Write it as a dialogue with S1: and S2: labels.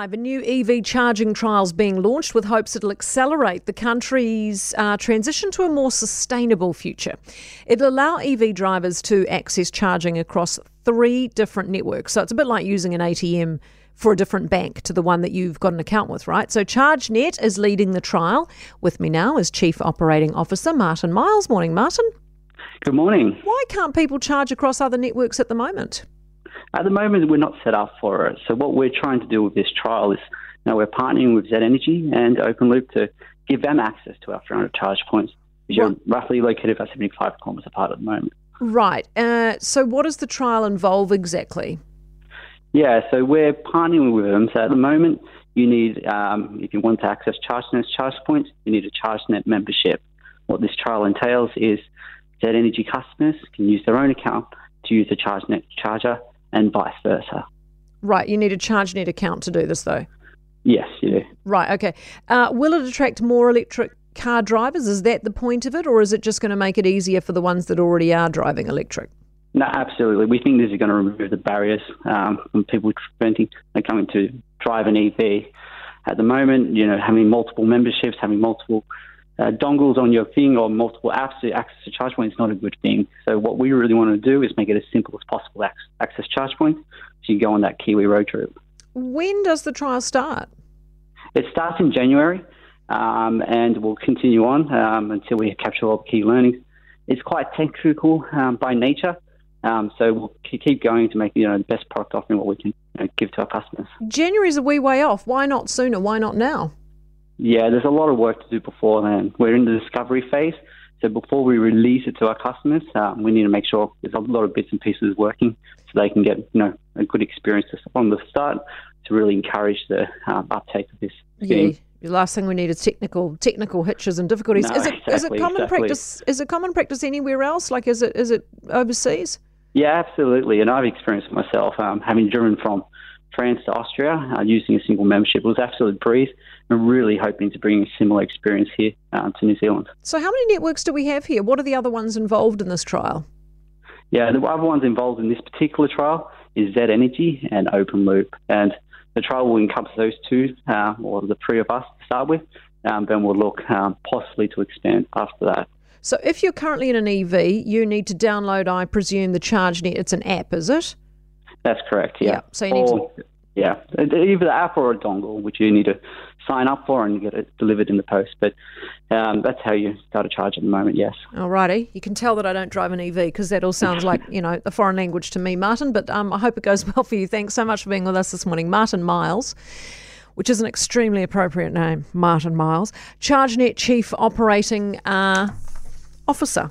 S1: A new EV charging trials being launched with hopes it'll accelerate the country's uh, transition to a more sustainable future. It'll allow EV drivers to access charging across three different networks. So it's a bit like using an ATM for a different bank to the one that you've got an account with, right? So ChargeNet is leading the trial. With me now is Chief Operating Officer Martin Miles. Morning, Martin.
S2: Good morning.
S1: Why can't people charge across other networks at the moment?
S2: At the moment, we're not set up for it. So what we're trying to do with this trial is, you know, we're partnering with Z Energy and Open Loop to give them access to our 300 charge points, which are roughly located about 75 kilometres apart at the moment.
S1: Right. Uh, so what does the trial involve exactly?
S2: Yeah, so we're partnering with them. So at the moment, you need, um, if you want to access ChargeNet's charge points, you need a ChargeNet membership. What this trial entails is Z Energy customers can use their own account to use the ChargeNet charger and vice versa.
S1: Right, you need a ChargeNet account to do this, though.
S2: Yes, you do.
S1: Right, okay. Uh, will it attract more electric car drivers? Is that the point of it, or is it just going to make it easier for the ones that already are driving electric?
S2: No, absolutely. We think this is going to remove the barriers um, from people preventing coming to drive an EV. At the moment, you know, having multiple memberships, having multiple uh, dongles on your thing or multiple apps to access a charge point is not a good thing. So what we really want to do is make it as simple as possible to access charge points so you go on that Kiwi road trip.
S1: When does the trial start?
S2: It starts in January um, and will continue on um, until we capture all the key learnings. It's quite technical um, by nature. Um, so we'll keep going to make you know the best product offering what we can you know, give to our customers.
S1: January is a wee way off. Why not sooner? Why not now?
S2: Yeah, there's a lot of work to do before then. We're in the discovery phase. So before we release it to our customers, um, we need to make sure there's a lot of bits and pieces working so they can get you know a good experience from the start to really encourage the um, uptake of this scheme.
S1: Yeah. The last thing we need is technical technical hitches and difficulties.
S2: No,
S1: is it
S2: exactly,
S1: is it common
S2: exactly.
S1: practice? Is it common practice anywhere else? Like is it is it overseas?
S2: Yeah, absolutely. And I've experienced it myself, um, having driven from France to Austria uh, using a single membership. It was absolute breeze. I'm really hoping to bring a similar experience here uh, to New Zealand.
S1: So, how many networks do we have here? What are the other ones involved in this trial?
S2: Yeah, the other ones involved in this particular trial is Z Energy and Open Loop. And the trial will encompass those two, uh, or the three of us to start with. Um, then we'll look um, possibly to expand after that.
S1: So, if you're currently in an EV, you need to download, I presume, the ChargeNet. It's an app, is it?
S2: That's correct. Yeah.
S1: Yeah, so you need
S2: or, yeah, either the app or a dongle, which you need to sign up for and get it delivered in the post. But um, that's how you start a charge at the moment. Yes.
S1: Alrighty, you can tell that I don't drive an EV because that all sounds like you know a foreign language to me, Martin. But um, I hope it goes well for you. Thanks so much for being with us this morning, Martin Miles. Which is an extremely appropriate name, Martin Miles, ChargeNet Chief Operating uh, Officer.